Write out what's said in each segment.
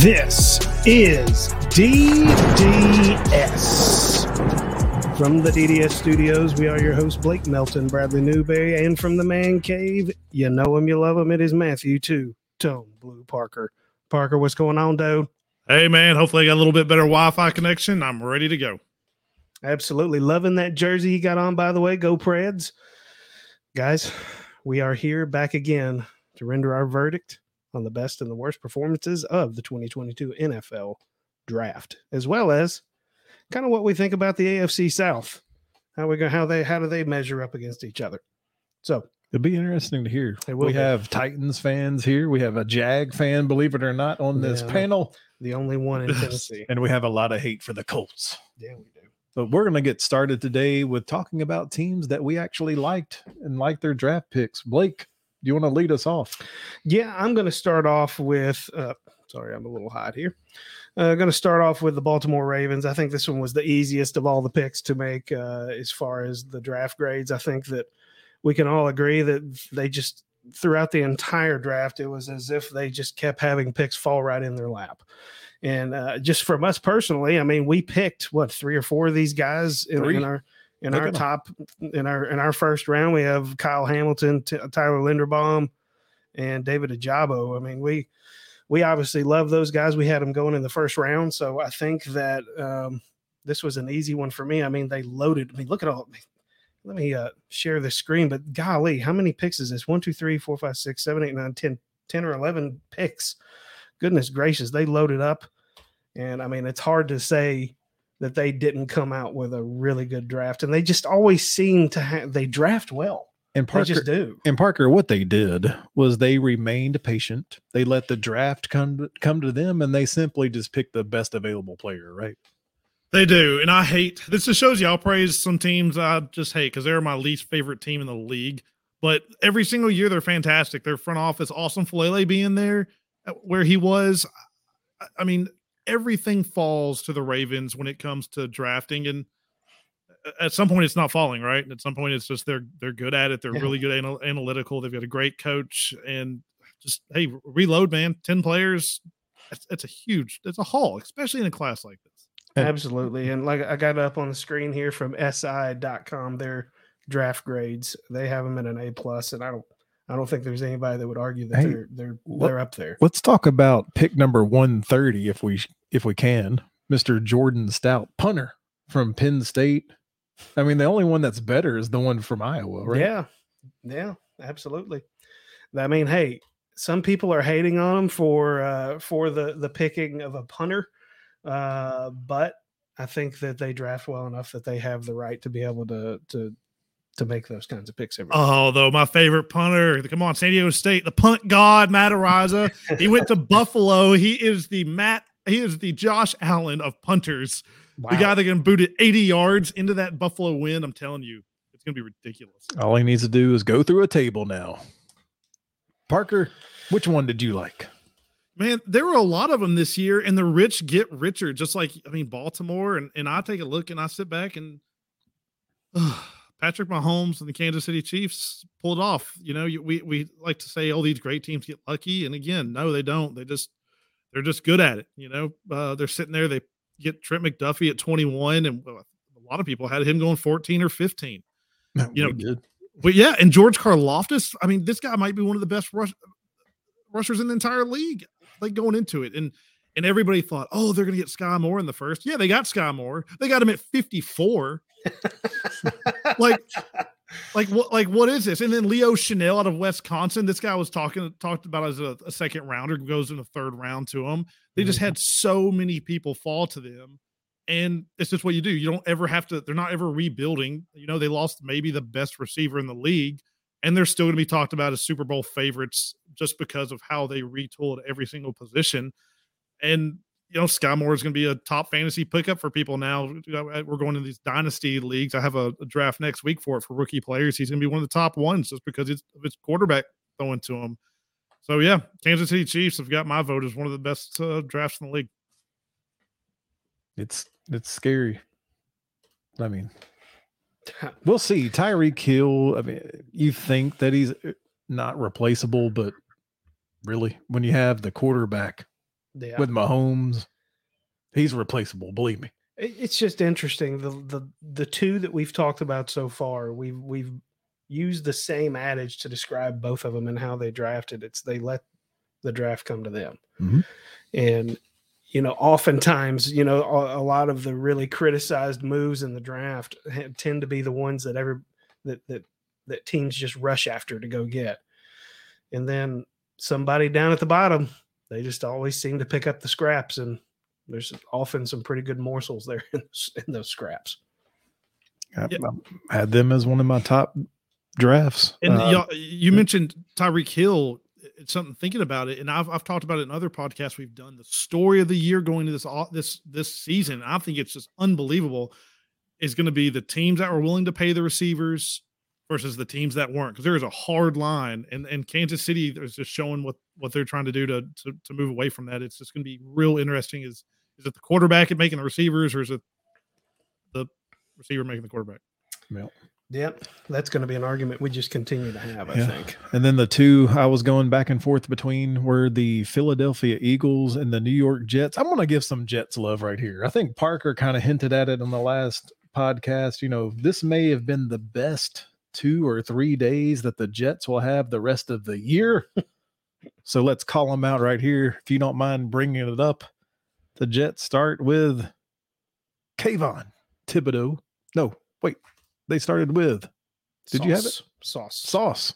This is DDS. From the DDS studios, we are your hosts, Blake Melton, Bradley Newberry, and from the man cave, you know him, you love him, it is Matthew, too. Tone Blue Parker. Parker, what's going on, dude? Hey, man, hopefully I got a little bit better Wi Fi connection. I'm ready to go. Absolutely. Loving that jersey you got on, by the way. Go Preds. Guys, we are here back again to render our verdict on the best and the worst performances of the 2022 NFL draft, as well as kind of what we think about the AFC South. How we go how they how do they measure up against each other? So It'll be interesting to hear. We be. have Titans fans here. We have a Jag fan, believe it or not, on this Yeah. panel. the only one in Tennessee. And we have a lot of hate for the Colts. yeah, we do. But we're going to get started today with talking about teams that we actually liked and like their draft picks. Blake, you want to lead us off? Yeah, I'm going to start off with. Uh, sorry, I'm a little hot here. Uh, going to start off with the Baltimore Ravens. I think this one was the easiest of all the picks to make uh, as far as the draft grades. I think that we can all agree that they just throughout the entire draft, it was as if they just kept having picks fall right in their lap. And uh, just from us personally, I mean, we picked what three or four of these guys in, in our in Look our top in our in our first round. We have Kyle Hamilton, T- Tyler Linderbaum, and David Ojabo. I mean, we we obviously love those guys. We had them going in the first round, so I think that um, this was an easy one for me. I mean, they loaded. I mean, look at all. Let me uh, share the screen, but golly, how many picks is this? One, two, three, four, five, six, seven, eight, nine, ten, ten or eleven picks. Goodness gracious, they loaded up, and I mean, it's hard to say that they didn't come out with a really good draft, and they just always seem to have they draft well. And They Parker, just do. and Parker, what they did was they remained patient. They let the draft come come to them, and they simply just picked the best available player. Right? They do. And I hate this just shows you I'll praise some teams I just hate because they're my least favorite team in the league. But every single year they're fantastic. Their front office, awesome Faalele being there uh, where he was. I- I mean, everything falls to the Ravens when it comes to drafting. And uh, at some point it's not falling, right? At some point it's just they're they're good at it. They're Yeah. really good anal- analytical. They've got a great coach and just hey, reload, man. 10 players. That's, that's a huge, that's a haul, especially in a class like this. Absolutely. And like I got up on the screen here from SI.com, their draft grades. They have them at an A plus, and I don't I don't think there's anybody that would argue that Hey, they're they're what- they're up there. Let's talk about pick number one thirty, if we if we can. Mister Jordan Stout, punter from Penn State. I mean, the only one that's better is the one from Iowa, right? Yeah. Yeah, absolutely. I mean, hey, some people are hating on him for uh for the the picking of a punter. Uh, but I think that they draft well enough that they have the right to be able to to to make those kinds of picks every Oh, though my favorite punter, come on, San Diego State, the punt god, Matt Araiza. He went to Buffalo. He is the Matt. He is the Josh Allen of punters. wow. The guy that can boot it 80 yards into that Buffalo win. I'm telling you, it's going to be ridiculous. All he needs to do is go through a table now. Parker, which one did you like? Man, there were a lot of them this year, and the rich get richer. Just like I mean, Baltimore, and and I take a look and I sit back and Patrick Mahomes and the Kansas City Chiefs pulled off. You know, we we like to say, oh, these great teams get lucky, and again, no, they don't. They just they're just good at it. You know, uh, they're sitting there. They get Trent McDuffie at 21, and a lot of people had him going 14 or 15. You know, did. But yeah, and George Karlaftis, I mean, this guy might be one of the best rush, rushers in the entire league, like going into it. And and everybody thought, oh, they're gonna get Sky Moore in the first. Yeah, they got Sky Moore. They got him at 54. like, like what like what is this? And then Leo Chenal out of Wisconsin. This guy was talking talked about as a, a second rounder, goes in the third round to him. They just had so many people fall to them. And it's just what you do. You don't ever have to, they're not ever rebuilding. You know, they lost maybe the best receiver in the league, and they're still going to be talked about as Super Bowl favorites just because of how they retooled every single position. And, you know, Sky Moore is going to be a top fantasy pickup for people now. You know, uh, We're going to these dynasty leagues. I have a, a draft next week for it for rookie players. He's going to be one of the top ones just because it's of his quarterback throwing to him. So, yeah, Kansas City Chiefs have got my vote as one of the best uh, drafts in the league. It's it's scary. I mean, we'll see. Tyreek Hill. I mean, you think that he's uh, not replaceable, but really, when you have the quarterback Yeah. with Mahomes. He's replaceable, believe me. It's just interesting. The the the two that we've talked about so far, we've we've used the same adage to describe both of them and how they drafted. It's they let the draft come to them, Mhm. and you know, oftentimes, you know, a, a lot of the really criticized moves in the draft tend to be the ones that ever that that that teams just rush after to go get, and then somebody down at the bottom, they just always seem to pick up the scraps and there's often some pretty good morsels there in, those- in those scraps. I, Yeah. I had them as one of my top drafts. And Uh, y'all, you mentioned Tyreek Hill. It's something thinking about it, and I've I've talked about it in other podcasts we've done. The story of the year going to this this this season, I think it's just unbelievable. Is going to be the teams that were willing to pay the receivers versus the teams that weren't, because there is a hard line, and and Kansas City is just showing what what they're trying to do to to, to move away from that. It's just going to be real interesting. Is is it the quarterback at making the receivers, or is it the receiver making the quarterback? Yep, that's going to be an argument we just continue to have. I Yeah. think. And then the two I was going back and forth between were the Philadelphia Eagles and the New York Jets. I'm going to give some Jets love right here. I think Parker kind of hinted at it on the last podcast. You know, this may have been the best two or three days that the Jets will have the rest of the year. so let's call them out right here. If you don't mind bringing it up, the Jets start with Kayvon Thibodeaux. No, wait, they started with Did you have it? Sauce. Sauce.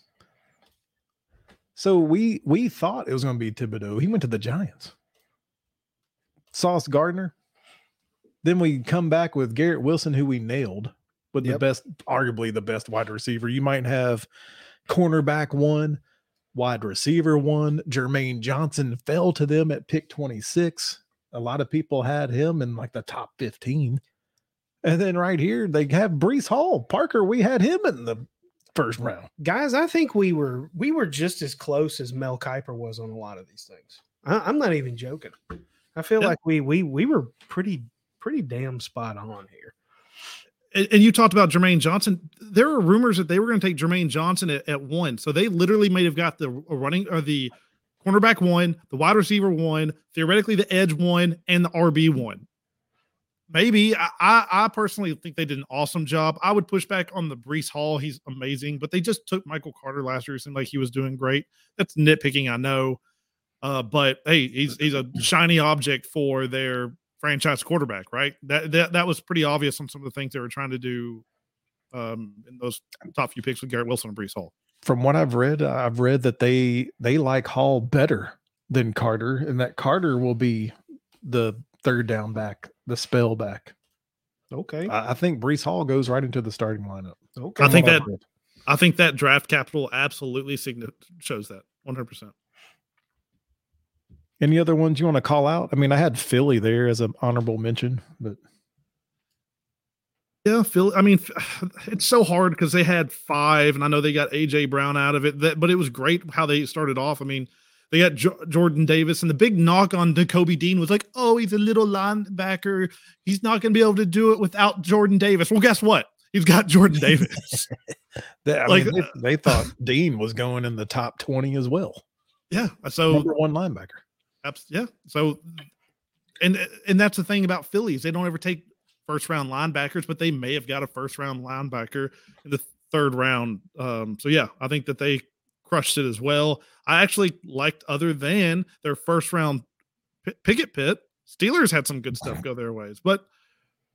So we we thought it was going to be Thibodeaux. He went to the Giants. Sauce Gardner. Then we come back with Garrett Wilson, who we nailed with the best, arguably the best wide receiver. You might have cornerback one, wide receiver one. Jermaine Johnson fell to them at pick 26. A lot of people had him in like the top 15. And then right here, they have Breece Hall. Parker, we had him in the first round. Guys, I think we were we were just as close as Mel Kiper was on a lot of these things. I, I'm not even joking. I feel Yeah. like we we we were pretty pretty damn spot on here. And, you talked about Jermaine Johnson. There were rumors that they were going to take Jermaine Johnson at, at one. So they literally may have got the running or the cornerback one, the wide receiver one, theoretically the edge one, and the RB one. Maybe I, I, I personally think they did an awesome job. I would push back on the Breece Hall. He's amazing, but they just took Michael Carter last year. It seemed like he was doing great. That's nitpicking, I know. Uh, but hey, he's he's a shiny object for their franchise quarterback, right? That that that was pretty obvious on some of the things they were trying to do um, in those top few picks with Garrett Wilson and Breece Hall. From what I've read, I've read that they they like Hall better than Carter, and that Carter will be the third down back, the spell back. Okay. I, I think Brees Hall goes right into the starting lineup. Okay. I think that- I've. I think that draft capital absolutely signi- shows that 100. percent Any other ones you want to call out? I mean, I had Philly there as an honorable mention, but Yeah, Phil. I mean, it's so hard because they had five, and I know they got AJ Brown out of it. That, but it was great how they started off. I mean, they got jo- Jordan Davis, and the big knock on Nakobe Dean was like, "Oh, he's a little linebacker. He's not going to be able to do it without Jordan Davis." Well, guess what? He's got Jordan Davis. they, I Like, mean, they, they thought Dean was going in the top twenty as well. yeah. So Number one linebacker. Abs- yeah. So, and and that's the thing about Phillies. They don't ever take first round linebackers, but they may have got a first round linebacker in the third round. Um, so yeah, I think that they crushed it as well. I actually liked other than their first round P- Pickett Pit. Steelers had some good stuff go their ways, but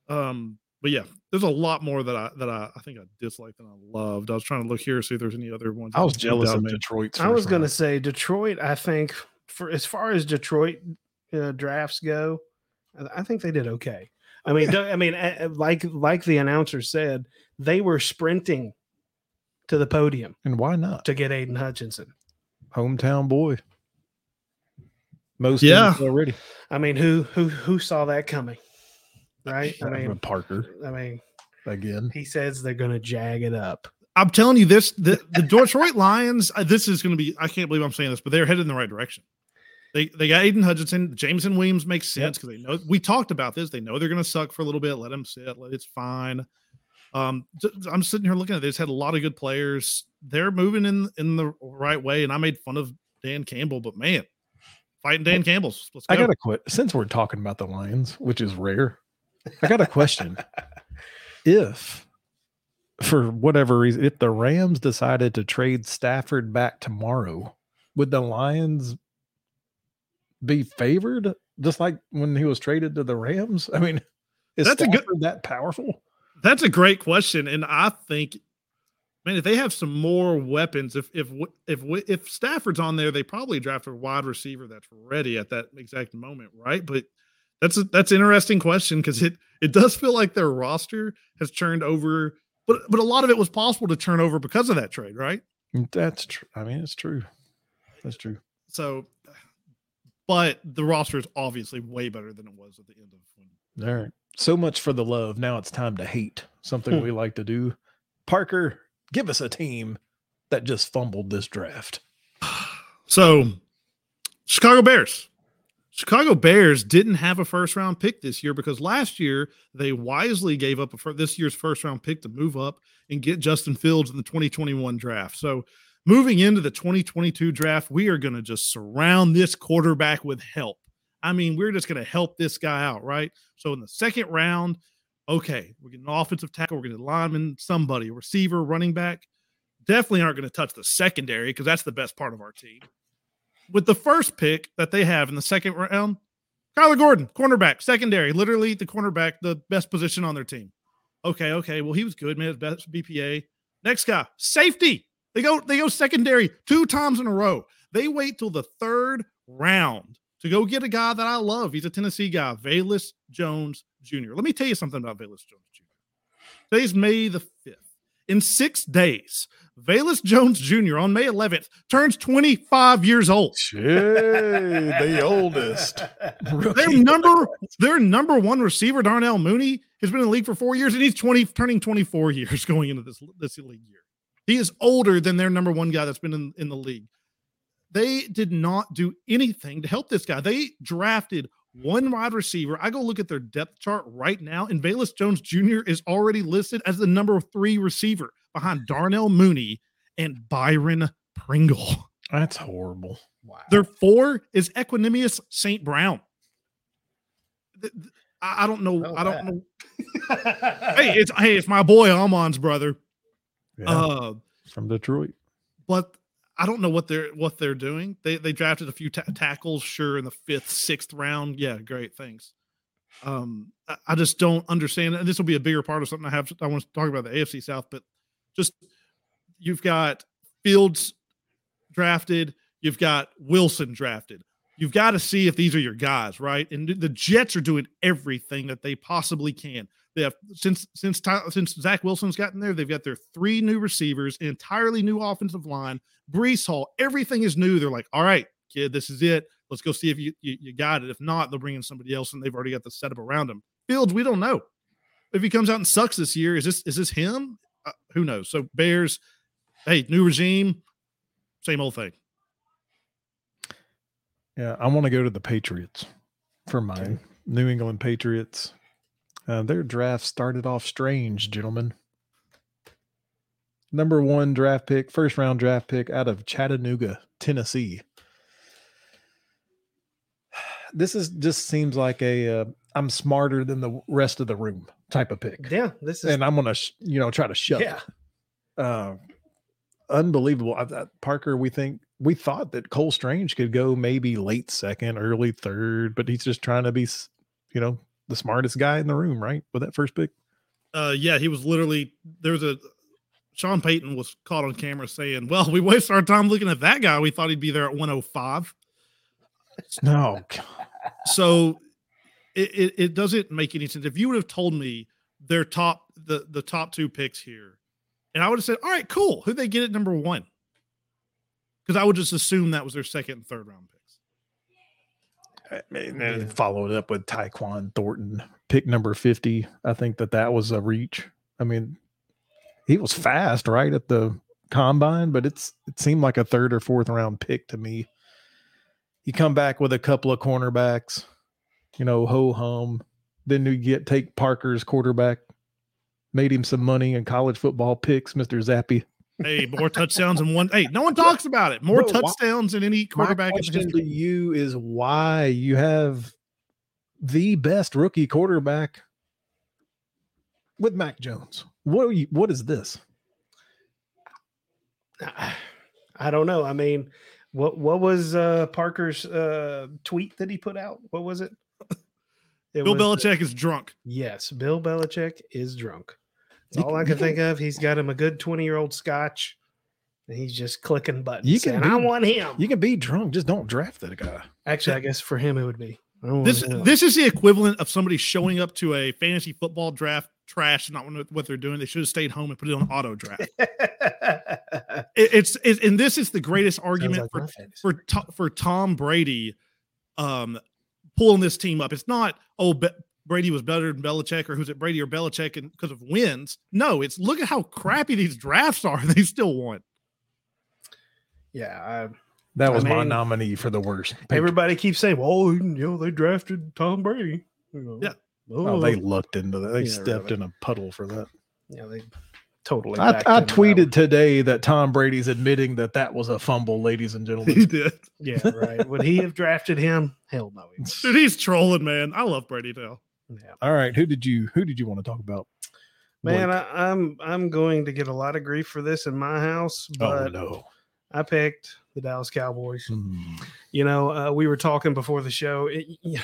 um, but yeah, there's a lot more that I that I, I think I disliked and I loved. I was trying to look here see if there's any other ones. I was jealous of Detroit. I was going to say Detroit. I think for as far as Detroit uh, drafts go, I- I think they did okay. I mean, don't- I mean, uh, uh, like like the announcer said, they were sprinting to the podium and why not? to get Aidan Hutchinson. Hometown boy. Most Yeah. yeah already. I mean, who who who saw that coming? Right? I mean, Parker I mean, again. he says they're going to jag it up. I'm telling you this: the, the Detroit Lions. uh, This is going to be. I can't believe I'm saying this, but they're headed in the right direction. They they got Aidan Hutchinson, Jameson Williams makes sense because they know we talked about this. They know they're going to suck for a little bit. Let them sit. It's fine. Um, I'm sitting here looking at this. Had a lot of good players. They're moving in in the right way, and I made fun of Dan Campbell, but man, fighting Dan Campbell's. Let's go. I gotta quit since we're talking about the Lions, which is rare. I got a question. if for whatever reason, if the Rams decided to trade Stafford back tomorrow, would the Lions be favored just like when he was traded to the Rams? I mean, is That's a Stafford good- that powerful? That's a great question, and I think, man, if they have some more weapons, if if if if Stafford's on there, they probably draft a wide receiver that's ready at that exact moment, right? But that's a, that's an interesting question because it it does feel like their roster has turned over, but but a lot of it was possible to turn over because of that trade, right? That's true. I mean, it's true. That's true. So, but the roster is obviously way better than it was at the end of when All right. So much for the love. Now it's time to hate. Something Hmm. we like to do. Parker, give us a team that just fumbled this draft. So, Chicago Bears. Chicago Bears didn't have a first round pick this year because last year they wisely gave up a fir- this year's first round pick to move up and get Justin Fields in the 2021 draft. So, moving into the 2022 draft, we are going to just surround this quarterback with help. I mean, we're just going to help this guy out, right? So, in the second round, okay, we're getting an offensive tackle, we're getting lineman, somebody, receiver, running back. Definitely aren't going to touch the secondary because that's the best part of our team with the first pick that they have in the second round, Kyler Gordon, cornerback, secondary, literally the cornerback, the best position on their team. Okay, okay. Well, he was good, man. Best BPA. Next guy, safety. They go, they go secondary two times in a row. They wait till the third round to go get a guy that I love. He's a Tennessee guy, Velus Jones Jr. Let me tell you something about Velus Jones Jr. Today's May the 5th. In six days, Velus Jones Jr. on May 11th turns 25 years old. the oldest. Their number, their number one receiver, Darnell Mooney, has been in the league for four years, and he's 20, turning 24 years going into this this league year. He is older than their number one guy that's been in, in the league. They did not do anything to help this guy. They drafted one wide receiver. I go look at their depth chart right now, and Velus Jones Jr. is already listed as the number three receiver behind Darnell Mooney and Byron Pringle. That's horrible. Wow. Their four is Equanimous St. Brown. Th- th- I I don't know. Oh, I don't wow. know. Hey, it's hey, it's my boy Amon's brother. Yeah, Uh, from Detroit. but I don't know what they're what they're doing. They they drafted a few ta- tackles, sure, in the fifth, sixth round. Yeah, great, thanks. Um, I, I just don't understand. And this will be a bigger part of something I have. I want to talk about the AFC South, but just you've got Fields drafted, you've got Wilson drafted. You've got to see if these are your guys, right? And the Jets are doing everything that they possibly can. They have since since since Zach Wilson's gotten there, they've got their three new receivers, entirely new offensive line, Breece Hall, everything is new. They're like, all right, kid, this is it. Let's go see if you, you you got it. If not, they'll bring in somebody else, and they've already got the setup around him. Fields, we don't know if he comes out and sucks this year. Is this is this him? Uh, who knows? So Bears, hey, new regime, same old thing. Yeah, I want to go to the Patriots for mine. New England Patriots. Uh, their draft started off strange, gentlemen. Number one draft pick, first round draft pick out of Chattanooga, Tennessee. This is just seems like a uh, I'm smarter than the rest of the room type of pick, Yeah, this is and I'm gonna sh- you know try to shut. yeah. uh, unbelievable. I, I, Parker, we think we thought that Cole Strange could go maybe late second, early third, but he's just trying to be, you know, the smartest guy in the room, right? With that first pick. Uh, yeah, he was literally there was a Sean Payton was caught on camera saying, "Well, we wasted our time looking at that guy. We thought he'd be there at 105." No, so it, it, it doesn't make any sense. If you would have told me their top the the top two picks here, and I would have said, "All right, cool. Who they get at number one?" Because I would just assume that was their second and third round picks. and then Yeah. followed up with Tyquan Thornton, pick number 50. I think that that was a reach. I mean, he was fast, right, at the combine, but it's it seemed like a third or fourth round pick to me. You come back with a couple of cornerbacks, you know, ho hum. Then you get take Parker's quarterback, made him some money in college football picks, Mr. Zappe. Hey, more touchdowns in one. Hey, no one talks about it. More Bro, why- touchdowns than any quarterback in question history. to you is why you have the best rookie quarterback with Mac Jones. What are you, what is this? I don't know. I mean, what what was uh, Parker's uh, tweet that he put out? What was it? It Bill was the- Belichick is drunk. yes, Bill Belichick is drunk. That's all I can can- think of. He's got him a good twenty year old Scotch, and he's just clicking buttons. You can saying, I want him. You can be drunk, just don't draft that guy. Actually, I guess for him it would be. I don't want This this is the equivalent of somebody showing up to a fantasy football draft trash, not what what they're doing. They should have stayed home and put it on auto draft. It- it's it, and this is the greatest argument like for for To- for Tom Brady, um, pulling this team up. It's not oh Be- Brady was better than Belichick or who's it Brady or Belichick and because of wins. No, it's look at how crappy these drafts are. They still won. yeah, I, That I was my nominee for the worst. everybody keeps saying, "Well, you know, they drafted Tom Brady." You know, Yeah. Oh, oh they looked into that. They Yeah, stepped really. in a puddle for that. yeah, they totally. I, I him that tweeted today that Tom Brady's admitting that that was a fumble, ladies and gentlemen. He gentlemen. did. Yeah, right. Would he have drafted him? Hell no. he Dude, he's trolling, man. I love Brady now. Yeah. All right, who did you who did you want to talk about? Man, Blake? I, I'm I'm going to get a lot of grief for this in my house, oh but no. I picked the Dallas Cowboys. Hmm. You know, uh, we were talking before the show. It, yeah.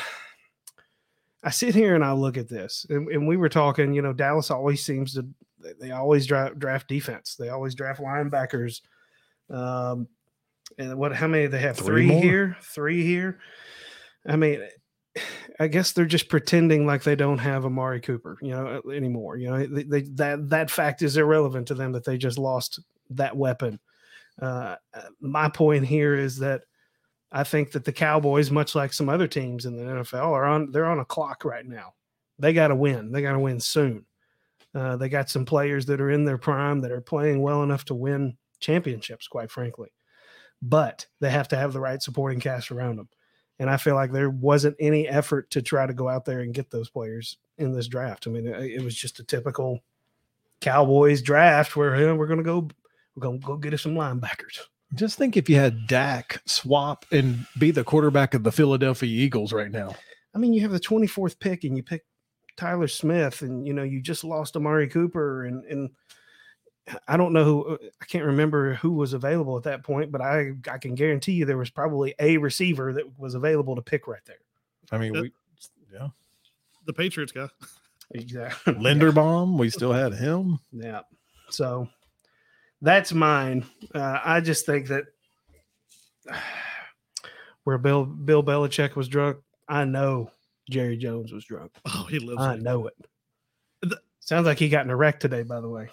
I sit here and I look at this, and, and we were talking. You know, Dallas always seems to they- they always draft draft defense. They always draft linebackers. Um, and what? How many they have? Three Three, here, three here. I mean, I guess they're just pretending like they don't have Amari Cooper, you know, anymore. You know, they, they, that that fact is irrelevant to them that they just lost that weapon. Uh, my point here is that I think that the Cowboys, much like some other teams in the NFL, are on they're on a clock right now. They got to win. They got to win soon. Uh, they got some players that are in their prime that are playing well enough to win championships, quite frankly. But they have to have the right supporting cast around them. And I feel like there wasn't any effort to try to go out there and get those players in this draft. I mean, it, it was just a typical Cowboys draft where hey, we're going to go, we're going to go get us some linebackers. Just think if you had Dak swap and be the quarterback of the Philadelphia Eagles right now. I mean, you have the 24th pick and you pick Tyler Smith and, you know, you just lost Amari Cooper and, and I don't know who, uh, I can't remember who was available at that point, but I, I can guarantee you there was probably a receiver that was available to pick right there. I mean, we yeah. The Patriots guy. Exactly. Linderbaum, we still had him. Yeah. So that's mine. Uh, I just think that where Bill Bill Belichick was drunk, I know Jerry Jones was drunk. Oh, he lives. I know it. The- Sounds like he got in a wreck today. By the way,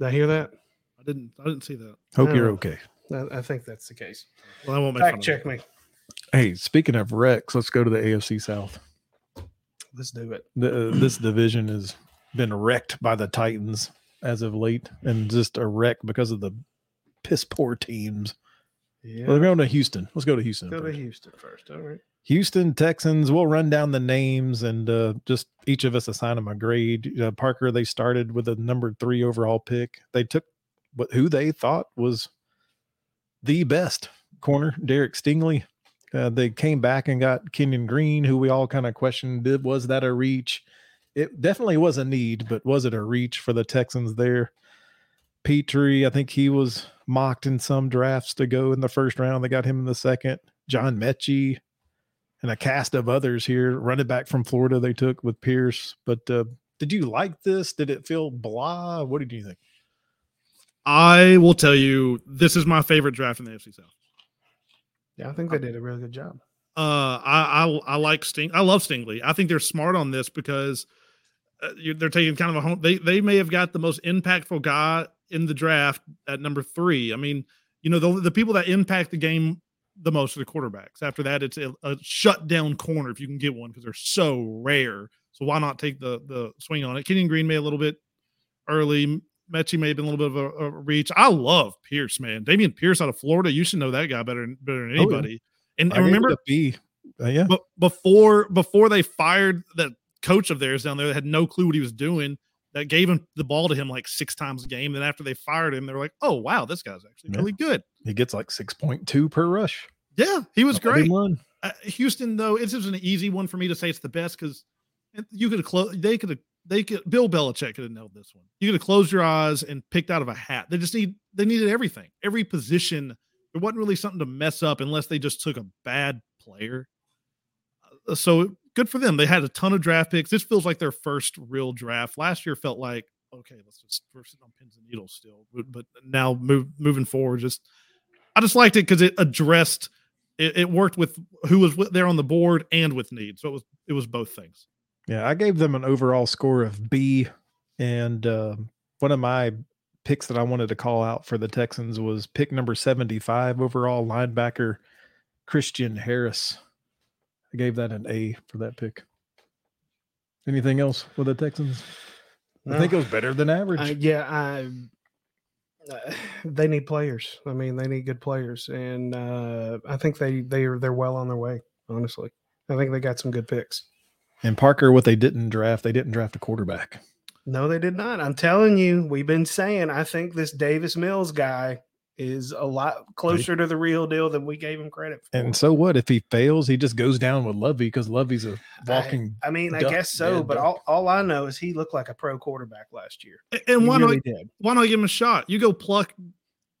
did I hear that? I didn't. I didn't see that. Hope you're Oh. okay. I, I think that's the case. Well, I won't make Fact of check him. me. Hey, speaking of wrecks, let's go to the AFC South. Let's do it. The, uh, this division has been wrecked by the Titans as of late, and just a wreck because of the piss poor teams. Yeah. Well, we're going to Houston. Let's go to Houston. go to. Houston first. All right. Houston Texans. We'll run down the names and uh, just each of us assign them a grade. Uh, Parker, they started with a number three overall pick. They took what who they thought was the best corner, Derek Stingley. Uh, they came back and got Kenyon Green, who we all kind of questioned did was that a reach? It definitely was a need, but was it a reach for the Texans there? Pitre, I think he was mocked in some drafts to go in the first round. They got him in the second. John Metchie, and a cast of others here. Running back from Florida, they took with Pierce. But uh, did you like this? Did it feel blah? What did you think? I will tell you, this is my favorite draft in the AFC South. Yeah, I think they did a really good job. Uh, I, I I like Sting. I love Stingley. I think they're smart on this because uh, you- they're taking kind of a home. They they may have got the most impactful guy in the draft at number three. I mean, you know, the the people that impact the game the most are the quarterbacks. After that, it's a, a shutdown corner if you can get one because they're so rare. So why not take the the swing on it? Kenyon Green may a little bit early. Metchie may have been a little bit of a, a reach. I love Pierce, man. Dameon Pierce out of Florida. You should know that guy better than better than Oh, yeah. anybody. And, I and remember, B. Uh, yeah, but before before they fired that coach of theirs down there that had no clue what he was doing, that gave him the ball to him like six times a game. Then after they fired him, they're like, "Oh wow, this guy's actually Yeah. really good." He gets like 6.2 per rush. Yeah, he was great. Uh, Houston, though, it's just an easy one for me to say it's the best because you could have closed. They could have. They could. Bill Belichick could have nailed this one. You could have closed your eyes and picked out of a hat. They just need. They needed everything. Every position. There wasn't really something to mess up unless they just took a bad player. Uh, So good for them. They had a ton of draft picks. This feels like their first real draft. Last year felt like okay, let's just we're sitting on pins and needles still. But, but now move moving forward, just I just liked it because it addressed it, it worked with who was there on the board and with need. So it was it was both things. Yeah, I gave them an overall score of B. And uh, one of my picks that I wanted to call out for the Texans was pick number 75 overall linebacker Christian Harris. I gave that an A for that pick. Anything else with the Texans? I think it was better than average. Uh, yeah, I. Uh, they need players. I mean, they need good players, and uh, I think they they are they're well on their way. Honestly, I think they got some good picks. and Parker, what they didn't draft, they didn't draft a quarterback. No, they did not. I'm telling you, we've been saying. I think this Davis Mills guy is a lot closer to the real deal than we gave him credit for. And so what? If he fails, he just goes down with Lovie because Lovie's a walking. I mean, I guess so, but duck. all, all I know is he looked like a pro quarterback last year. A- And why really not did. why not give him a shot? You go pluck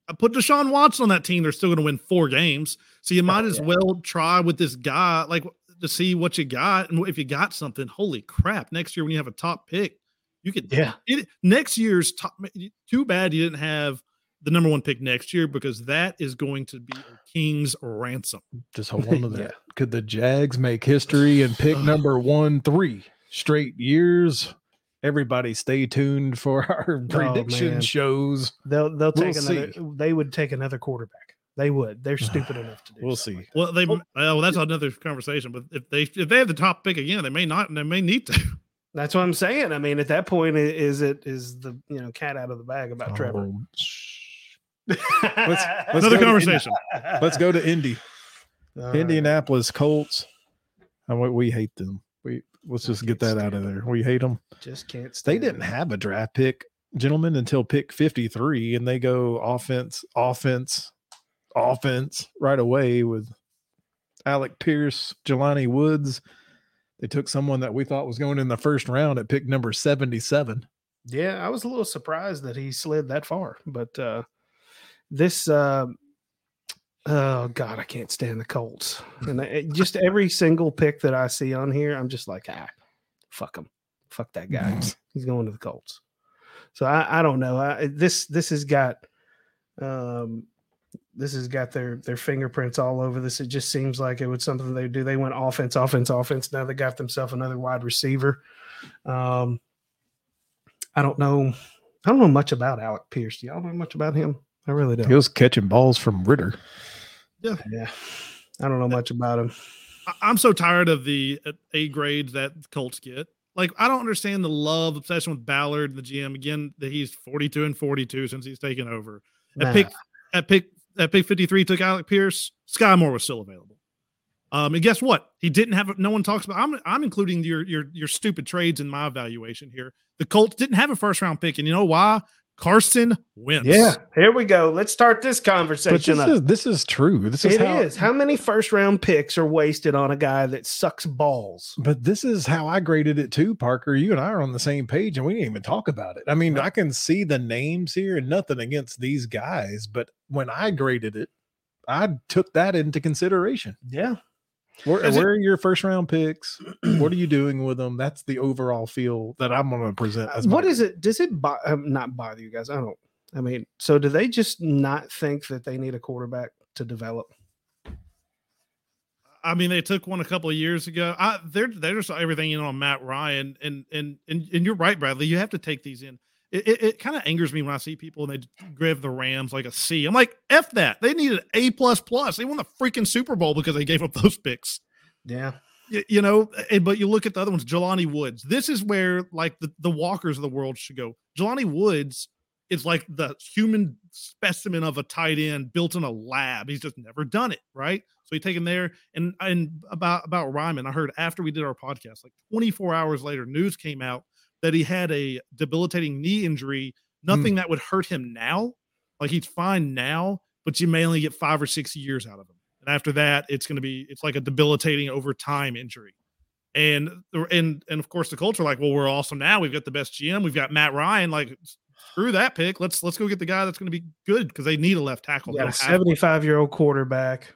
uh, put Deshaun Watson on that team, they're still going to win four games. So you might as yeah. well try with this guy, like to see what you got. And if you got something, holy crap! Next year when you have a top pick, you could Yeah. it, next year's top. Too bad you didn't have the number one pick next year because that is going to be a king's ransom. Just hold on to that. Yeah. Could the Jags make history and pick number one three straight years? Everybody, stay tuned for our oh, prediction Oh, shows. They'll they'll We'll take another. see. They would take another quarterback. They would. They're stupid enough to do. We'll see. like that. Well, they Oh. well that's another conversation. But if they if they have the top pick again, they may not. And they may need to. That's what I'm saying. I mean, at that point, is it is the you know cat out of the bag about oh, Trevor? Oh, shh. let's Another go to- conversation. Let's go to Indy, All right. Indianapolis Colts. And we, we hate them. We let's just get that out of stand there. We hate them. Just can't. They didn't them. have a draft pick, gentlemen, until pick 53, and they go offense, offense, offense right away with Alec Pierce, Jelani Woods. They took someone that we thought was going in the first round at pick number 77. Yeah, I was a little surprised that he slid that far, but uh this uh oh god, I can't stand the Colts. And just every single pick that I see on here, I'm just like, ah, fuck him. Fuck that guy. He's going to the Colts. So I, I don't know. I, this this has got um this has got their their fingerprints all over this. It just seems like it was something they do. They went offense, offense, offense. Now they got themselves another wide receiver. Um I don't know. I don't know much about Alec Pierce. Do y'all know much about him? I really don't. He was catching balls from Ridder. yeah. Yeah. I don't know much about him. I- I'm so tired of the uh, A grades that Colts get. Like, I don't understand the love obsession with Ballard, the GM. Again, that he's 42 and 42 since he's taken over. At Nah. pick at pick at pick 53 took Alec Pierce. Sky Moore was still available. Um, and guess what? He didn't have. No one talks about. I'm I'm including your your your stupid trades in my evaluation here. The Colts didn't have a first round pick, and you know why? Carson Wentz. Yeah, here we go. Let's start this conversation. But conversation this up. is, this is true. This is It how, is. How many first round picks are wasted on a guy that sucks balls? But this is how I graded it too, Parker. You and I are on the same page, and we didn't even talk about it. I mean, I can see the names here, and nothing against these guys, but when I graded it, I took that into consideration. Yeah. Where, Is it- where are your first round picks? what are you doing with them? That's the overall feel that I'm going to present. As what my is it? Does it bo- um, not bother you guys? I don't. I mean, so do they just not think that they need a quarterback to develop? I mean, they took one a couple of years ago. I, they're they're just everything in on Matt Ryan, and and and and you're right, Bradley. You have to take these in. It, it, it kind of angers me when I see people and they give the Rams like a C. I'm like, f that. They needed A plus plus. They won the freaking Super Bowl because they gave up those picks. Yeah. Y- You know, eh, but you look at the other ones, Jelani Woods. This is where like the, the walkers of the world should go. Jelani Woods is like the human specimen of a tight end built in a lab. He's just never done it, right? So you take him there. And and about about Raimann, I heard after we did our podcast, like 24 hours later, news came out. That he had a debilitating knee injury, hmm. nothing that would hurt him now. Like he's fine now, but you may only get five or six years out of him. And after that, it's going to be it's like a debilitating over time injury. And and and of course the Colts are like, well, we're also now we've got the best GM, we've got Matt Ryan. Like, screw that pick. Let's let's go get the guy that's going to be good because they need a left tackle. You They got a don't have one. 75 year old quarterback.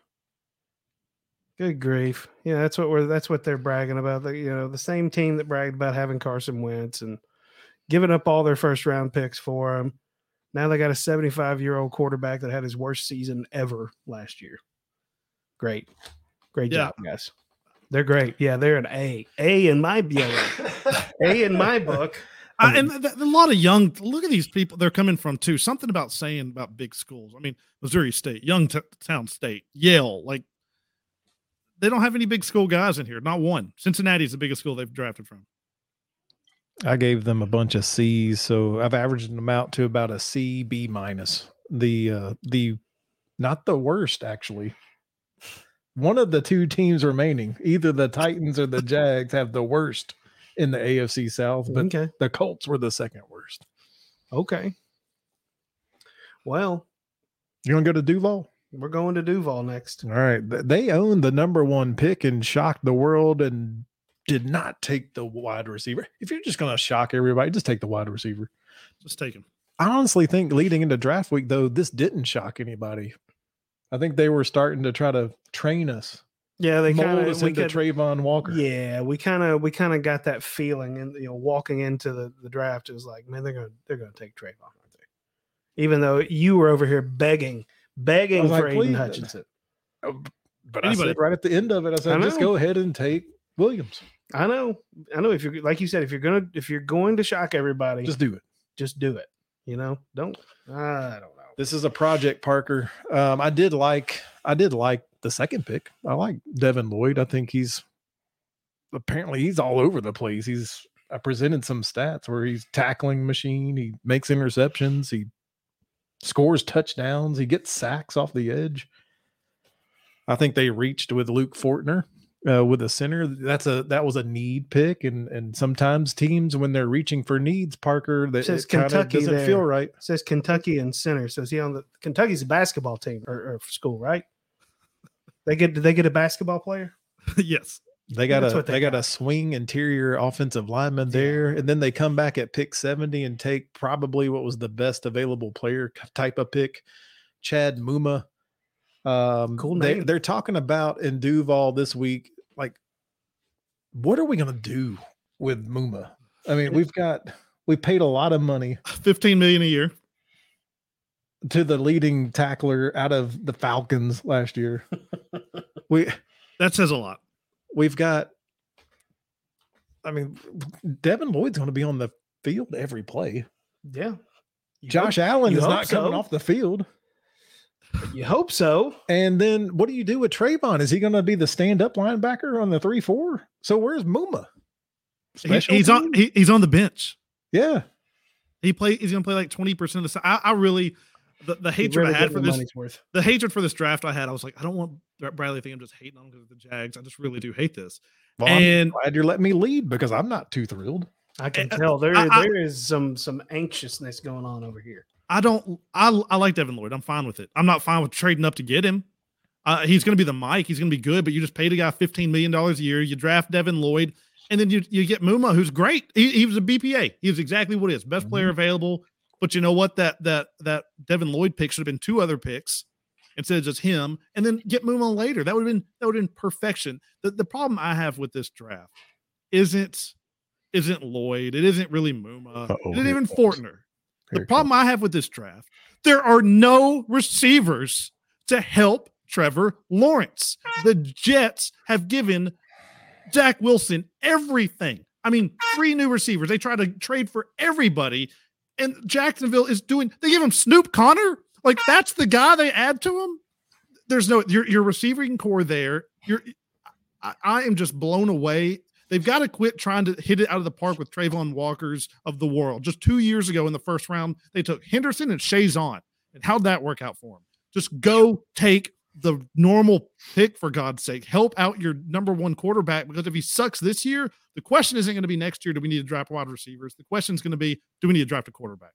Good grief. Yeah, that's what we're that's what they're bragging about. The, you know, the same team that bragged about having Carson Wentz and giving up all their first round picks for him. Now they got a 75 year old quarterback that had his worst season ever last year. Great. Great Yeah. job, guys. They're great. Yeah, they're an A. A in my yeah, A in my book. I, and th- th- a lot of young. Look at these people they're coming from too. Something about saying about big schools. I mean, Missouri State, Youngstown State, Yale. Like they don't have any big school guys in here. Not one. Cincinnati's the biggest school they've drafted from. I gave them a bunch of C's, so I've averaged them out to about a C B minus. The uh the not the worst actually. One of the two teams remaining, either the Titans or the Jags, have the worst in the AFC South, but Okay. the Colts were the second worst. Okay. Well, You want to go to Duval? We're going to Duval next. All right. They owned the number one pick and shocked the world and did not take the wide receiver. If you're just going to shock everybody, just take the wide receiver. Just take him. I honestly think leading into draft week, though, this didn't shock anybody. I think they were starting to try to train us, Yeah, they mold kind us of into Travon Walker. Yeah, we kind of we kind of got that feeling, and you know, walking into the, the draft, it was like, man, they're gonna they're gonna take Travon, aren't they? Even though you were over here begging, begging was for like, Aidan please. Hutchinson. But I said right at the end of it, I said, just know. go ahead and take Williams. I know, I know. If you're like you said, if you're gonna if you're going to shock everybody, Just just do it. just do it. You know, don't I don't know. This is a project, Parker. Um, I did like I did like the second pick. I like Devin Lloyd. I think he's apparently he's all over the place. He's I presented some stats where he's tackling machine, he makes interceptions, he scores touchdowns, he gets sacks off the edge. I think they reached with Luke Fortner uh, with a center. That's a that was a need pick, and and sometimes teams when they're reaching for needs, Parker, that Says it Kentucky doesn't there. feel right. It says Kentucky and center. So is he on the Kentucky's a basketball team or, or school, right? They get did they get a basketball player? yes. They got That's a they, they got, got. a swing interior offensive lineman Yeah. there, and then they come back at pick seventy and take probably what was the best available player type of pick, Chad Muma. Um, Cool They, name. they're talking about in Duval this week, like, what are we gonna do with Muma? I mean, we've got we paid a lot of money 15 million a year. to the leading tackler out of the Falcons last year. we That says a lot. We've got I mean Devin Lloyd's going to be on the field every play. Yeah. You Josh hope, Allen is hope not coming off the field. you hope so. And then what do you do with Travon? Is he going to be the stand-up linebacker on the 3-4? So where's Muma? He- Special he's on he, he's on the bench. Yeah. He play he's gonna play like 20% of the si- I, I really the, the hatred really I had for this worth. the hatred for this draft I had, I was like, I don't want Bra- Bradley think I'm just hating on him because of the Jags. I just really do hate this. Well, I'm and glad you're letting me lead because I'm not too thrilled. I can Uh, tell there I- I- there is some some anxiousness going on over here. I don't. I I like Devin Lloyd. I'm fine with it. I'm not fine with trading up to get him. Uh, he's going to be the Mike. He's going to be good, but you just paid a guy 15 million dollars a year. You draft Devin Lloyd, and then you you get Muma, who's great. He, he was a BPA. He was exactly what he is, best player available. But you know what? That that that Devin Lloyd pick should have been two other picks instead of just him, and then get Muma later. That would have been that would have been perfection. The the problem I have with this draft isn't isn't Lloyd. It isn't really Muma. Uh-oh, it isn't even. Fortner. The problem I have with this draft, there are no receivers to help Trevor Lawrence. The Jets have given Zach Wilson everything. I mean, three new receivers. They try to trade for everybody. And Jacksonville is doing, they give him Snoop Conner. Like, that's the guy they add to him. There's no, your, your receiving corps there. You're, I, I am just blown away. They've got to quit trying to hit it out of the park with Travon Walkers of the world. Just two years ago in the first round, they took Henderson and Chaisson. And how'd that work out for them? Just go take the normal pick for God's sake. Help out your number one quarterback because if he sucks this year, the question isn't going to be next year. Do we need to draft wide receivers? The question is going to be, do we need to draft a quarterback?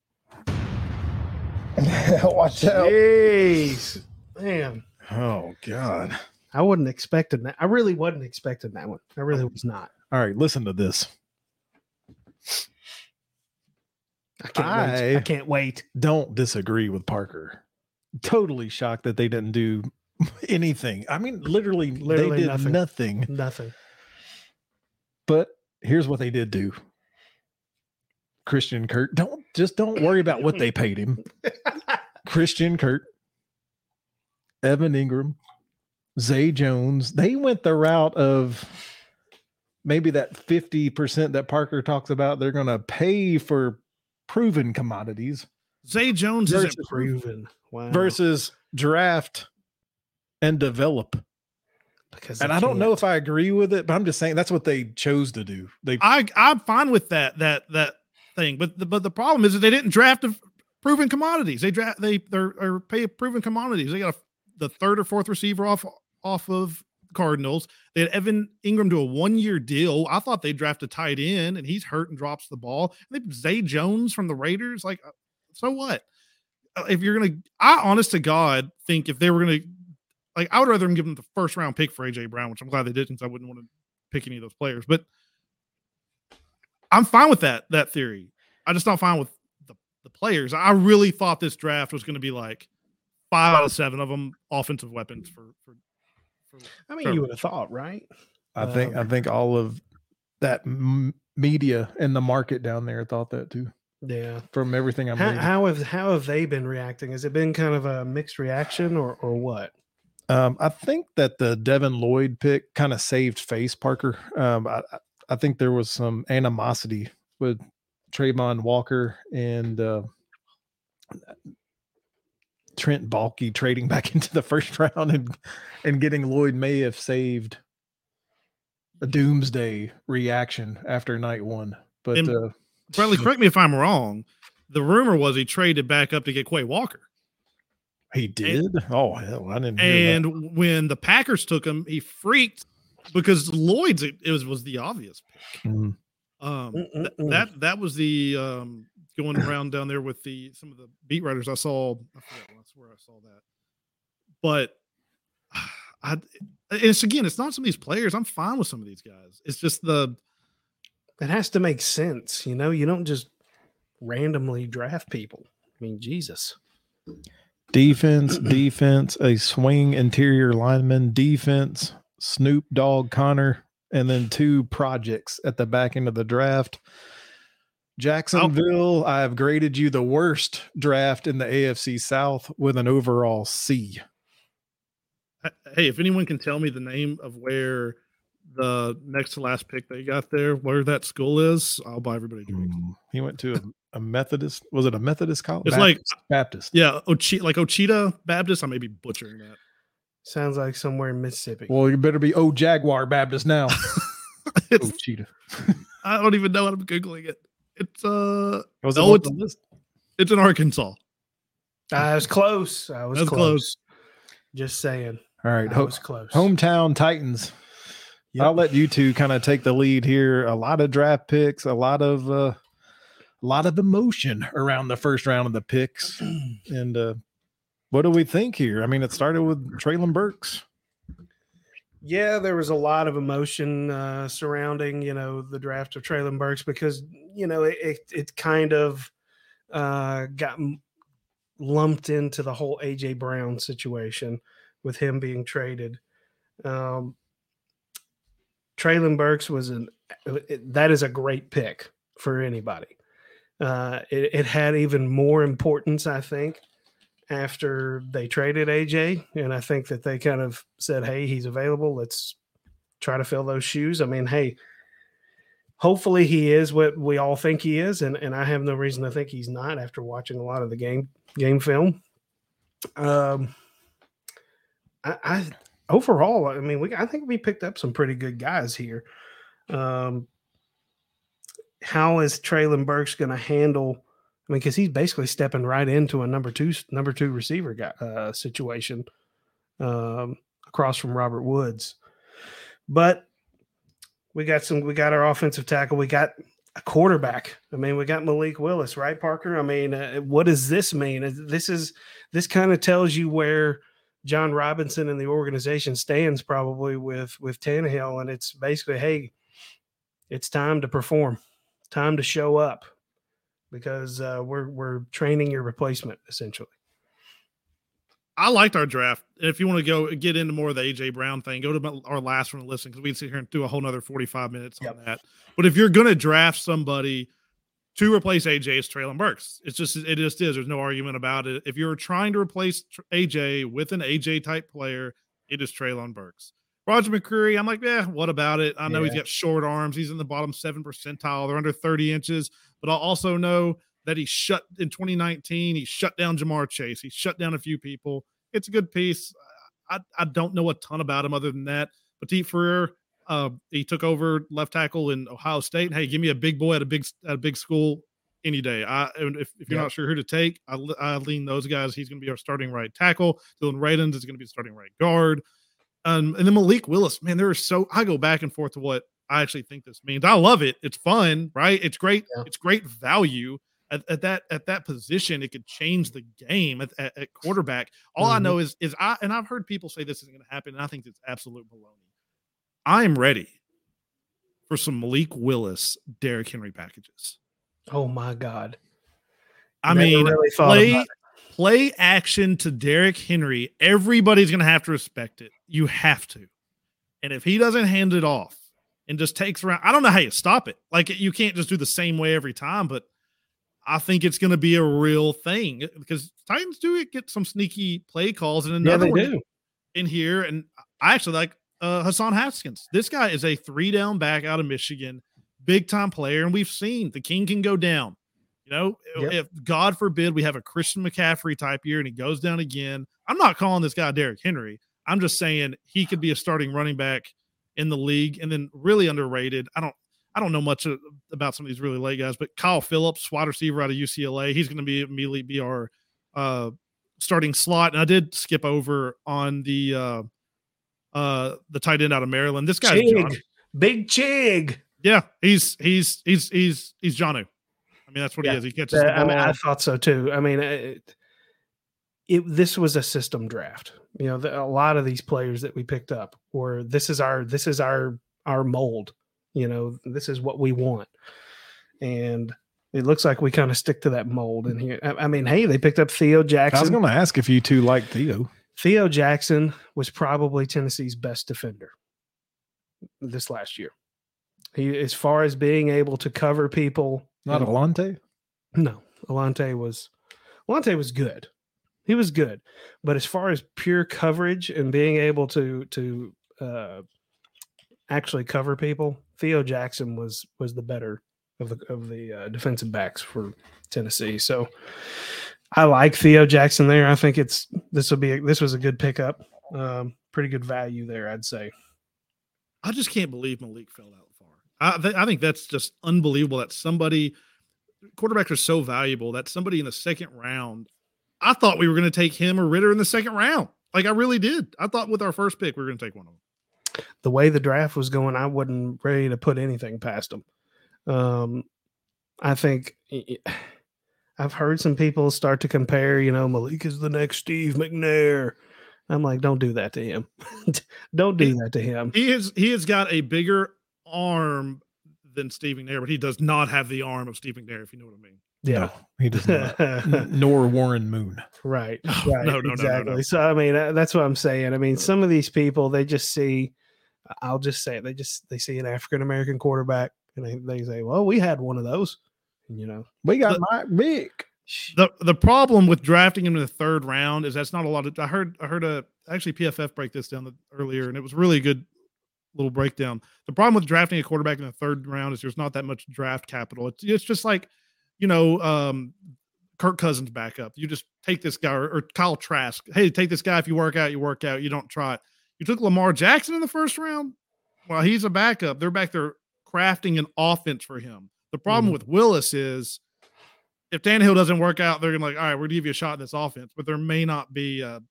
Watch out! Jeez, man, Oh God! I wasn't expecting that. I really wasn't expecting that one. I really was not. All right, listen to this. I can't wait. I I- can't wait. Don't disagree with Parker. Totally shocked that they didn't do anything. I mean, literally, Literally they did nothing. nothing. Nothing. But here's what they did do. Christian Kirk, don't just don't worry about what they paid him. Christian Kirk, Evan Engram, Zay Jones, they went the route of maybe that 50% that Parker talks about. They're going to pay for proven commodities Zay Jones isn't proven. proven. Wow. versus draft and develop. because And I don't know if I agree with it, but I'm just saying that's what they chose to do. They I I'm fine with that that that thing, but the, but the problem is that they didn't draft a proven commodities. They draft they they're or pay proven commodities. They got a, the third or fourth receiver off off of Cardinals. They had Evan Engram do a one year deal. I thought they draft a tight end, and he's hurt and drops the ball. And they Zay Jones from the Raiders. Like, uh, so what? Uh, If you're gonna, I honest to God think if they were gonna, like, I would rather them give them the first round pick for AJ Brown, which I'm glad they didn't. 'cause I wouldn't want to pick any of those players, but I'm fine with that that theory. I just not fine with the, the players. I really thought this draft was going to be like five out of seven of them offensive weapons for for. for I mean, Sure. you would have thought, right? I think I Um, think all of that m- media and the market down there thought that too. Yeah. From everything I'm How, reading, how have how have they been reacting? Has it been kind of a mixed reaction or or what? Um, I think that the Devin Lloyd pick kind of saved face Parker. Um, I I- think there was some animosity with Travon Walker and uh, Trent Baalke trading back into the first round and and getting Lloyd may have saved a doomsday reaction after night one. But And- uh, Bradley, correct me if I'm wrong. The rumor was he traded back up to get Quay Walker, he did. oh hell, I didn't. Hear that. and when the Packers took him, he freaked because Lloyd's it, was was the obvious pick. Mhm. Um, th- that that was the um going around down there with the some of the beat writers I saw. I forget that's where I saw that, but I it's again it's not some of these players. I'm fine with some of these guys. It's just the It has to make sense, you know. You don't just randomly draft people. I mean, Jesus. Defense, defense, a swing interior lineman, defense, Snoop Dogg Conner, and then two projects at the back end of the draft. Jacksonville, I have graded you the worst draft in the AFC South with an overall C. hey, if anyone can tell me the name of where the next to last pick they got there, where that school is, I'll buy everybody drinks. Mm, He went to a, a Methodist. Was it a Methodist college? It's like Baptist. yeah, Ochi- like Ochita Baptist. I may be butchering that. Sounds like somewhere in Mississippi. Well, you better be oh Jaguar Baptist now. It's, oh, cheetah. I don't even know what I'm googling it. It's uh, Was Oh, on it's- the list? it's in Arkansas. I was close. I was That's close. close. Just saying. All right. I Ho- was close. hometown Titans. Yep. I'll let you two kind of take the lead here. A lot of draft picks, a lot of uh, a lot of emotion around the first round of the picks. And uh, what do we think here? I mean, it started with Treylon Burks. Yeah, there was a lot of emotion uh, surrounding, you know, the draft of Treylon Burks because, you know, it, it, it kind of uh, got lumped into the whole AJ Brown situation with him being traded. Um, Treylon Burks was an that is a great pick for anybody. Uh, it, it had even more importance, I think, after they traded AJ, and I think that they kind of said, "Hey, he's available. Let's try to fill those shoes." I mean, hey, hopefully he is what we all think he is, and and I have no reason to think he's not after watching a lot of the game game film. Um, I, I overall, I mean, we I think we picked up some pretty good guys here. Um, how is Treylon Burks going to handle? I mean, because he's basically stepping right into a number two number two receiver guy, uh, situation. um, across from Robert Woods. But we got some. We got our offensive tackle. We got a quarterback. I mean, we got Malik Willis, right, Parker? I mean, uh, what does this mean? This is this kind of tells you where Jon Robinson and the organization stands probably with with Tannehill, and it's basically, hey, it's time to perform, time to show up, because uh, we're we're training your replacement essentially. I liked our draft. If you want to go get into more of the AJ Brown thing, go to our last one and listen because we can sit here and do a whole nother 45 minutes yep. on that. But if you're going to draft somebody to replace AJ, it's Treylon Burks. It's just, it just is. There's no argument about it. If you're trying to replace AJ with an AJ type player, it is Treylon Burks. Roger McCreary, I'm like, yeah, what about it? I know yeah. he's got short arms. He's in the bottom seven percentile. They're under 30 inches, but I also know that he shut in 2019. He shut down Ja'Marr Chase. He shut down a few people. It's a good piece. I, I don't know a ton about him other than that. Petit-Frere, uh, he took over left tackle in Ohio State. Hey, give me a big boy at a big at a big school any day. I if, if you're yeah. not sure who to take, I, I lean those guys. He's going to be our starting right tackle. Dillon Radunz is going to be starting right guard. Um, and then Malik Willis, man, there are so I go back and forth to what I actually think this means. I love it. It's fun, right? It's great. Yeah. It's great value at, at, that at that position. It could change the game at, at, at quarterback. All mm-hmm. I know is is I and I've heard people say this isn't going to happen, and I think it's absolute baloney. I am ready for some Malik Willis, Derrick Henry packages. Oh my god! I Never mean, really play play action to Derrick Henry. Everybody's going to have to respect it. You have to, and if he doesn't hand it off and just takes around, I don't know how you stop it. Like you can't just do the same way every time, but I think it's going to be a real thing because Titans do get some sneaky play calls and another yeah, one do. in here. And I actually like uh, Hassan Haskins. This guy is a three down back out of Michigan, big time player, and we've seen the king can go down. You know, yep. if God forbid we have a Christian McCaffrey type year and he goes down again, I'm not calling this guy Derrick Henry. I'm just saying he could be a starting running back in the league and then really underrated. I don't I don't know much about some of these really late guys, but Kyle Phillips, wide receiver out of UCLA, he's going to be immediately be our uh, starting slot. And I did skip over on the uh, uh, the tight end out of Maryland. This guy, Big Chig. Yeah, he's he's he's he's he's Jonnu. I mean, that's what yeah. he is. He catches. I mean, I thought so too. I mean, it, it, this was a system draft. You know, the, a lot of these players that we picked up were this is our this is our our mold you know this is what we want. And it looks like we kind of stick to that mold in here. I, I mean hey they picked up theo jackson i was going to ask if you two like theo. Theo jackson was probably tennessee's best defender this last year. He as far as being able to cover people not alontae no alontae was alontae was good he was good but as far as pure coverage and being able to to uh, actually cover people Theo Jackson was was the better of the of the uh, defensive backs for Tennessee. So I like Theo Jackson there. I think it's this will be a, this was a good pickup. Um, pretty good value there, I'd say. I just can't believe Malik fell out far. I, th- I think that's just unbelievable that somebody quarterbacks are so valuable that somebody in the second round. I thought we were going to take him or Ridder in the second round. Like I really did. I thought with our first pick we were going to take one of them the way the draft was going, I wasn't ready to put anything past them. Um, I think I've heard some people start to compare, you know, Malik is the next Steve McNair. I'm like, don't do that to him. don't do that to him. He is he has got a bigger arm than Steve McNair, but he does not have the arm of Steve McNair, if you know what I mean. Yeah, no, he does not. Nor Warren Moon. Right. right. No, no, exactly. No, no, no. So I mean, uh, that's what I'm saying. I mean, some of these people they just see I'll just say it. They just they see an African American quarterback and they, they say, "Well, we had one of those." And, you know, we got the, Mike Vick. The the problem with drafting him in the third round is that's not a lot of. I heard I heard a actually PFF break this down earlier, and it was really good little breakdown. The problem with drafting a quarterback in the third round is there's not that much draft capital. It's it's just like you know um, Kirk Cousins backup. You just take this guy or, or Kyle Trask. Hey, take this guy. If you work out, you work out. You don't try it. You took Lamar Jackson in the first round. Well, he's a backup. They're back there crafting an offense for him. The problem mm-hmm. with Willis is if Tannehill doesn't work out, they're gonna like, all right, we're gonna give you a shot in this offense, but there may not be. a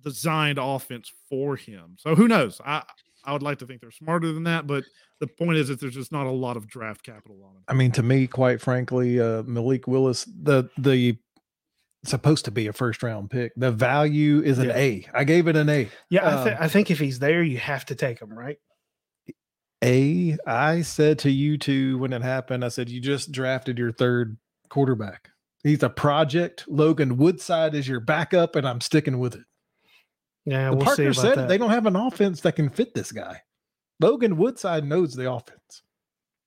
designed offense for him. So who knows? I I would like to think they're smarter than that, but the point is that there's just not a lot of draft capital on them. I mean, to me, quite frankly, uh, Malik Willis, the the supposed to be a first round pick. The value is an Yeah. A. I gave it an A. Yeah, I, th- Um, I think if he's there, you have to take him, right? A. I said to you two when it happened, I said you just drafted your third quarterback. He's a project. Logan Woodside is your backup, and I'm sticking with it. Yeah, the we'll see partner about said that. they don't have an offense that can fit this guy. Logan Woodside knows the offense.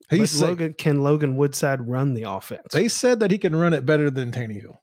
But He's. Logan, can Logan Woodside run the offense? They said that he can run it better than Tannehill.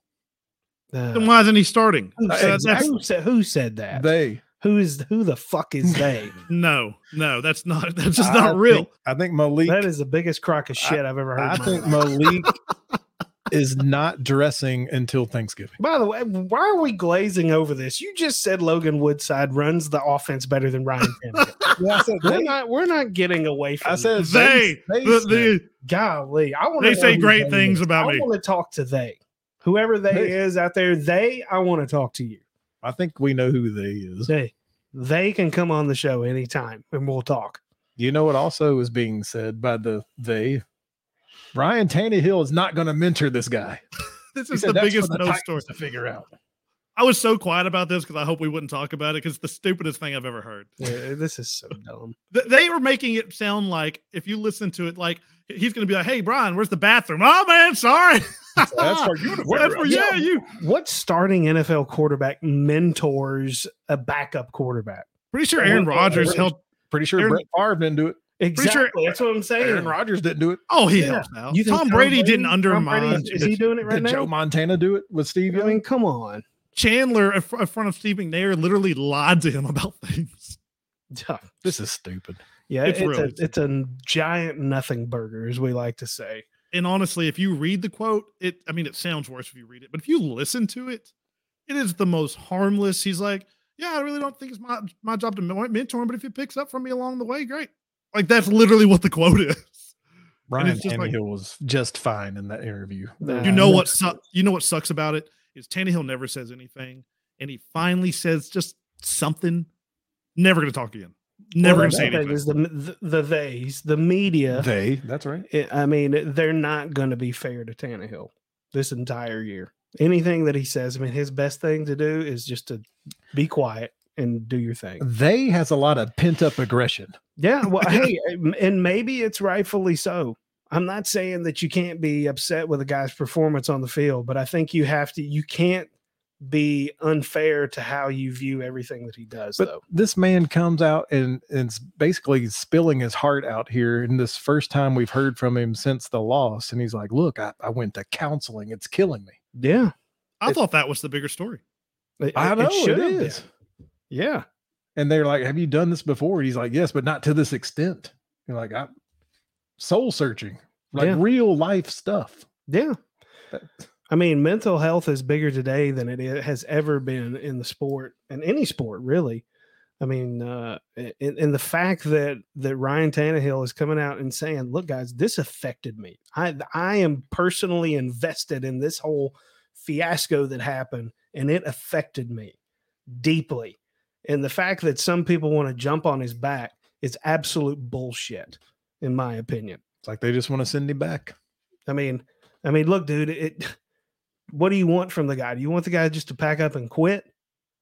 Uh, Then why isn't he starting? who, Uh, said, who said who said that? They who is who the fuck is they? no, no, that's not that's just I not real. think- I think Malik. that is the biggest crock of shit I, have ever heard. I think. Malik is not dressing until Thanksgiving. By the way, why are we glazing over this? You just said Logan Woodside runs the offense better than Ryan Tannehill. Yeah, I said we're not we're not getting away from I said this. They, they the- said- the- golly. I want they say great things about I me. I want to talk to they. Whoever they They- is out there, they I want to talk to you. I think we know who they is. They they can come on the show anytime and we'll talk. You know what also is being said by the they? Ryan Tannehill is not going to mentor this guy. This is the biggest the no Titans story. to figure out. I was so quiet about this because I hope we wouldn't talk about it because it's the stupidest thing I've ever heard. Yeah, this is so dumb. They were making it sound like if you listen to it, like he's going to be like, "Hey, Brian, where's the bathroom?" Oh man, sorry. That's for you to that's for yeah, you. What starting NFL quarterback mentors a backup quarterback? Pretty sure Aaron Rodgers Aaron- held. Pretty sure Aaron- Brett Favre didn't do it. Exactly. sure- That's what I'm saying. Aaron Rodgers didn't do it. Oh, he Yeah. helped out. You think Tom, Brady, didn't Tom Brady undermine. is, is he doing it right Did now? Joe Montana do it with Steve I Young? mean, come on. Chandler in front of Steve McNair literally lied to him about things. this is stupid. Yeah, It's it's, really a it's a giant nothing burger, as we like to say. And honestly, if you read the quote, it I mean, it sounds worse if you read it, but if you listen to it, it is the most harmless. He's like, "Yeah, I really don't think it's my my job to mentor him, but if he picks up from me along the way, great." Like that's literally what the quote is. Ryan it's just like- Tannehill was just fine in that interview. Nah, You know what? Su- you know what sucks about it is Tannehill never says anything, and he finally says just something. Never going to talk again. Never Well, going to say anything. Is the, the the theys, the media. They, that's right. it- I mean, they're not going to be fair to Tannehill this entire year. Anything that he says, I mean, his best thing to do is just to be quiet and do your thing. They has a lot of pent up aggression. Yeah. Well, hey, and maybe it's rightfully so. I'm not saying that you can't be upset with a guy's performance on the field, but I think you have to, you can't be unfair to how you view everything that he does, But though. this man comes out and and basically spilling his heart out here in this first time we've heard from him since the loss. And he's like, Look, I, I went to counseling. It's killing me. Yeah. I it- thought that was the bigger story. It- I it know it should have been. Yeah. And they're like, Have you done this before? He's like, Yes, but not to this extent. You're like, I'm soul searching, like Yeah. real life stuff. Yeah. I mean, mental health is bigger today than it has ever been in the sport and any sport, really. I mean, uh, and, and the fact that that Ryan Tannehill is coming out and saying, "Look, guys, this affected me. I I am personally invested in this whole fiasco that happened, and it affected me deeply." And the fact that some people want to jump on his back is absolute bullshit, in my opinion. It's like they just want to send him back. I mean, I mean, look, dude, it what do you want from the guy? Do you want the guy just to pack up and quit?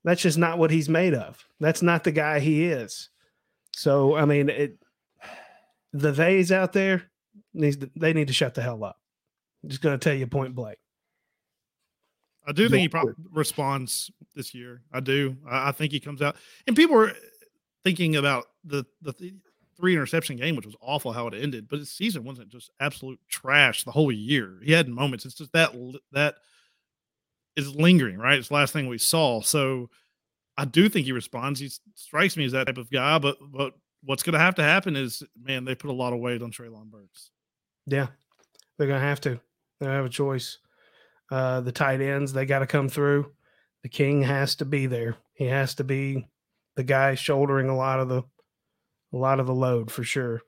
That's just not what he's made of. That's not the guy he is. So, I mean, it the theys out there needs to, they need to shut the hell up. I'm just going to tell you point blank. I do think he probably responds this year. I do. I, I think he comes out, and people are thinking about the the th- three interception game, which was awful how it ended. But his season wasn't just absolute trash the whole year. He had moments. It's just that that is lingering, right? It's the last thing we saw. So I do think he responds. He strikes me as that type of guy. But but what's going to have to happen is, man, they put a lot of weight on Treylon Burks. Yeah, they're going to have to. They have a choice. Uh, the tight ends, they got to come through. The king has to be there. He has to be the guy shouldering a lot of the a lot of the load for sure.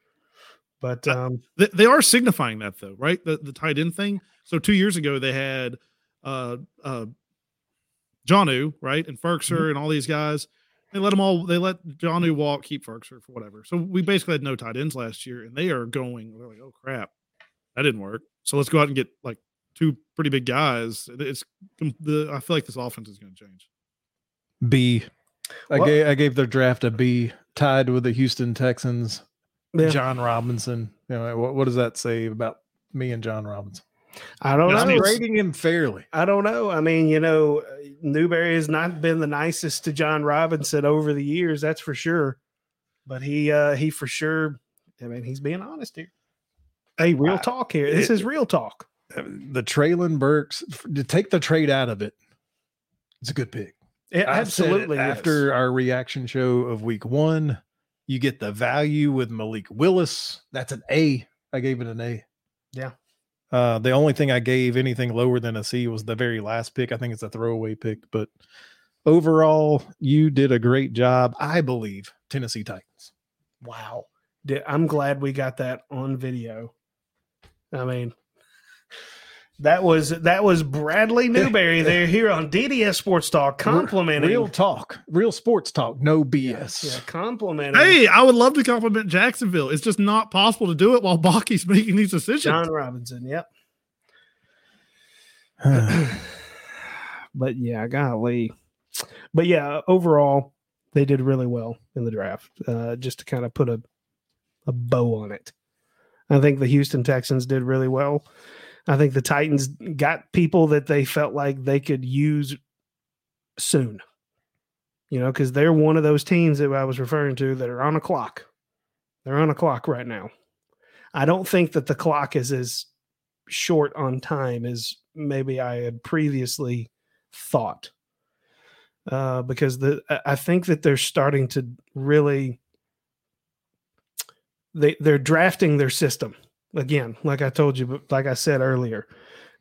But Uh, um, They, they are signifying that though, right? The the tight end thing. So two years ago they had uh uh Jonnu, right, and Firkser and all these guys. They let them all. They let Jonnu walk, keep Firkser for whatever. So we basically had no tight ends last year, and they are going. They're like, oh crap, that didn't work. So let's go out and get like two pretty big guys. It's the. I feel like this offense is going to change. B. I Well- gave I gave their draft a B, tied with the Houston Texans. Yeah. Jon Robinson. You know what, what does that say about me and Jon Robinson? I don't That's know. neat. Rating him fairly. I don't know. I mean, you know, Newberry has not been the nicest to Jon Robinson over the years, that's for sure. But he uh he for sure I mean, he's being honest here. Hey, real I- talk here. This it- is real talk. The Treylon Burks to take the trade out of it. It's a good pick. It it absolutely is. after our reaction show of week one, you get the value with Malik Willis. That's an A. I gave it an A. Yeah. Uh, the only thing I gave anything lower than a C was the very last pick. I think it's a throwaway pick, but overall, you did a great job. I believe Tennessee Titans. Wow. I'm glad we got that on video. I mean, that was that was Bradley Newberry there here on DDS Sports Talk complimenting real talk, real sports talk, no yeah, BS. yeah, complimenting Hey, I would love to compliment Jacksonville. It's just not possible to do it while Baalke's making these decisions. Jon Robinson. Yep. but yeah, golly. But yeah, overall, they did really well in the draft. Uh, just to kind of put a a bow on it, I think the Houston Texans did really well. I think the Titans got people that they felt like they could use soon. You know, because they're one of those teams that I was referring to that are on a clock. They're on a clock right now. I don't think that the clock is as short on time as maybe I had previously thought. Uh, because the I- think that they're starting to really they they're drafting their system again. Like I told you, but like I said earlier,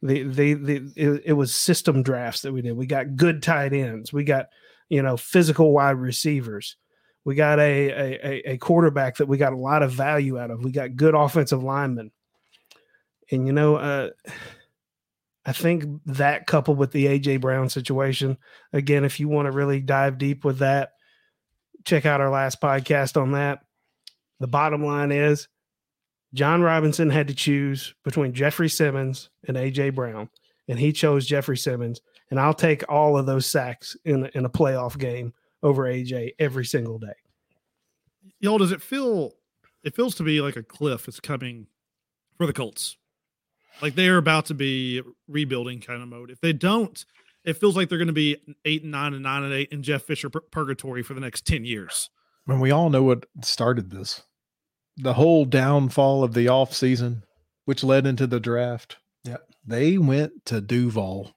the they the it, it was system drafts that we did. We got good tight ends. We got you know physical wide receivers. We got a, a a- a quarterback that we got a lot of value out of. We got good offensive linemen, and you know, uh, I think that coupled with the AJ Brown situation, again, if you want to really dive deep with that, check out our last podcast on that. The bottom line is, Jon Robinson had to choose between Jeffrey Simmons and AJ Brown, and he chose Jeffrey Simmons. And I'll take all of those sacks in in a playoff game over AJ every single day. Y'all, does it feel? It feels to be like a cliff is coming for the Colts. Like they are about to be rebuilding kind of mode. If they don't, it feels like they're going to be eight and nine and nine and eight in Jeff Fisher purgatory for the next ten years. when we all know what started this the whole downfall of the offseason which led into the draft Yeah. they went to duval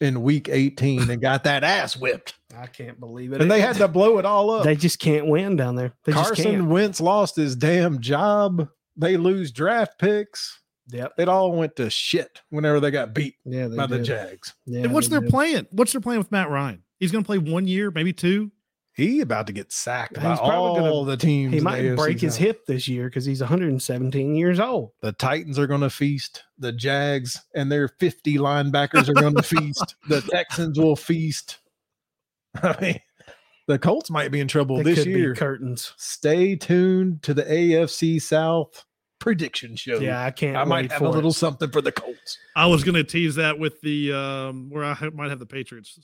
in week 18 and got that ass whipped I can't believe it. and they had to blow it all up They just can't win down there. They just carson can't. wentz lost his damn job they lose draft picks Yep. it all went to shit whenever they got beat Yeah. They by the jags Yeah, and what's their did. plan? What's their plan with Matt Ryan? He's going to play one year, maybe two. He about to get sacked He's by probably gonna- all the teams He might break his South. hip this year because he's 117 years old. The Titans are going to feast. The Jags and their 50 linebackers are going to feast. The Texans will feast. I mean, the Colts might be in trouble They this could year. be curtains. Stay tuned to the AFC South prediction show. Yeah, I can't. I might have for a it. little something for the Colts. I was going to tease that with the um, where I might have the Patriots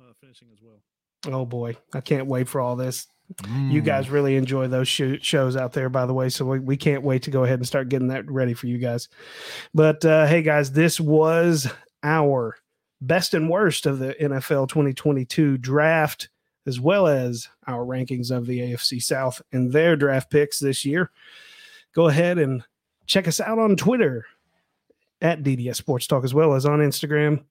uh, finishing as well. Oh boy, I can't wait for all this. You Mm. guys really enjoy those sho- shows out there, by the way. So we, we can't wait to go ahead and start getting that ready for you guys. But uh, hey, guys, this was our best and worst of the NFL 2022 draft, as well as our rankings of the AFC South and their draft picks this year. Go ahead and check us out on Twitter at DDS Sports Talk, as well as on Instagram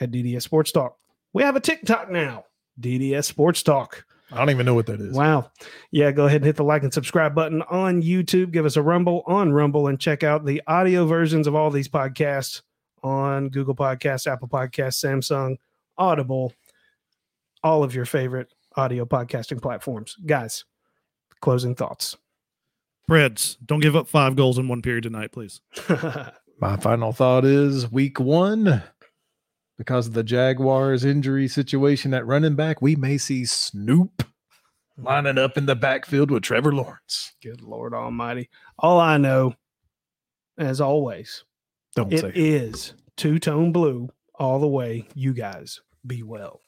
at DDS Sports Talk. We have a TikTok now, DDS Sports Talk. I don't even know what that is. Wow. Yeah, go ahead and hit the like and subscribe button on YouTube. Give us a rumble on Rumble and check out the audio versions of all these podcasts on Google Podcasts, Apple Podcasts, Samsung, Audible, all of your favorite audio podcasting platforms. Guys, closing thoughts. Preds, don't give up five goals in one period tonight, please. My final thought is week one, because of the Jaguars injury situation at running back, we may see Snoop lining up in the backfield with Trevor Lawrence. Good Lord Almighty. All I know, as always, Don't it is two tone blue all the way. You guys be well.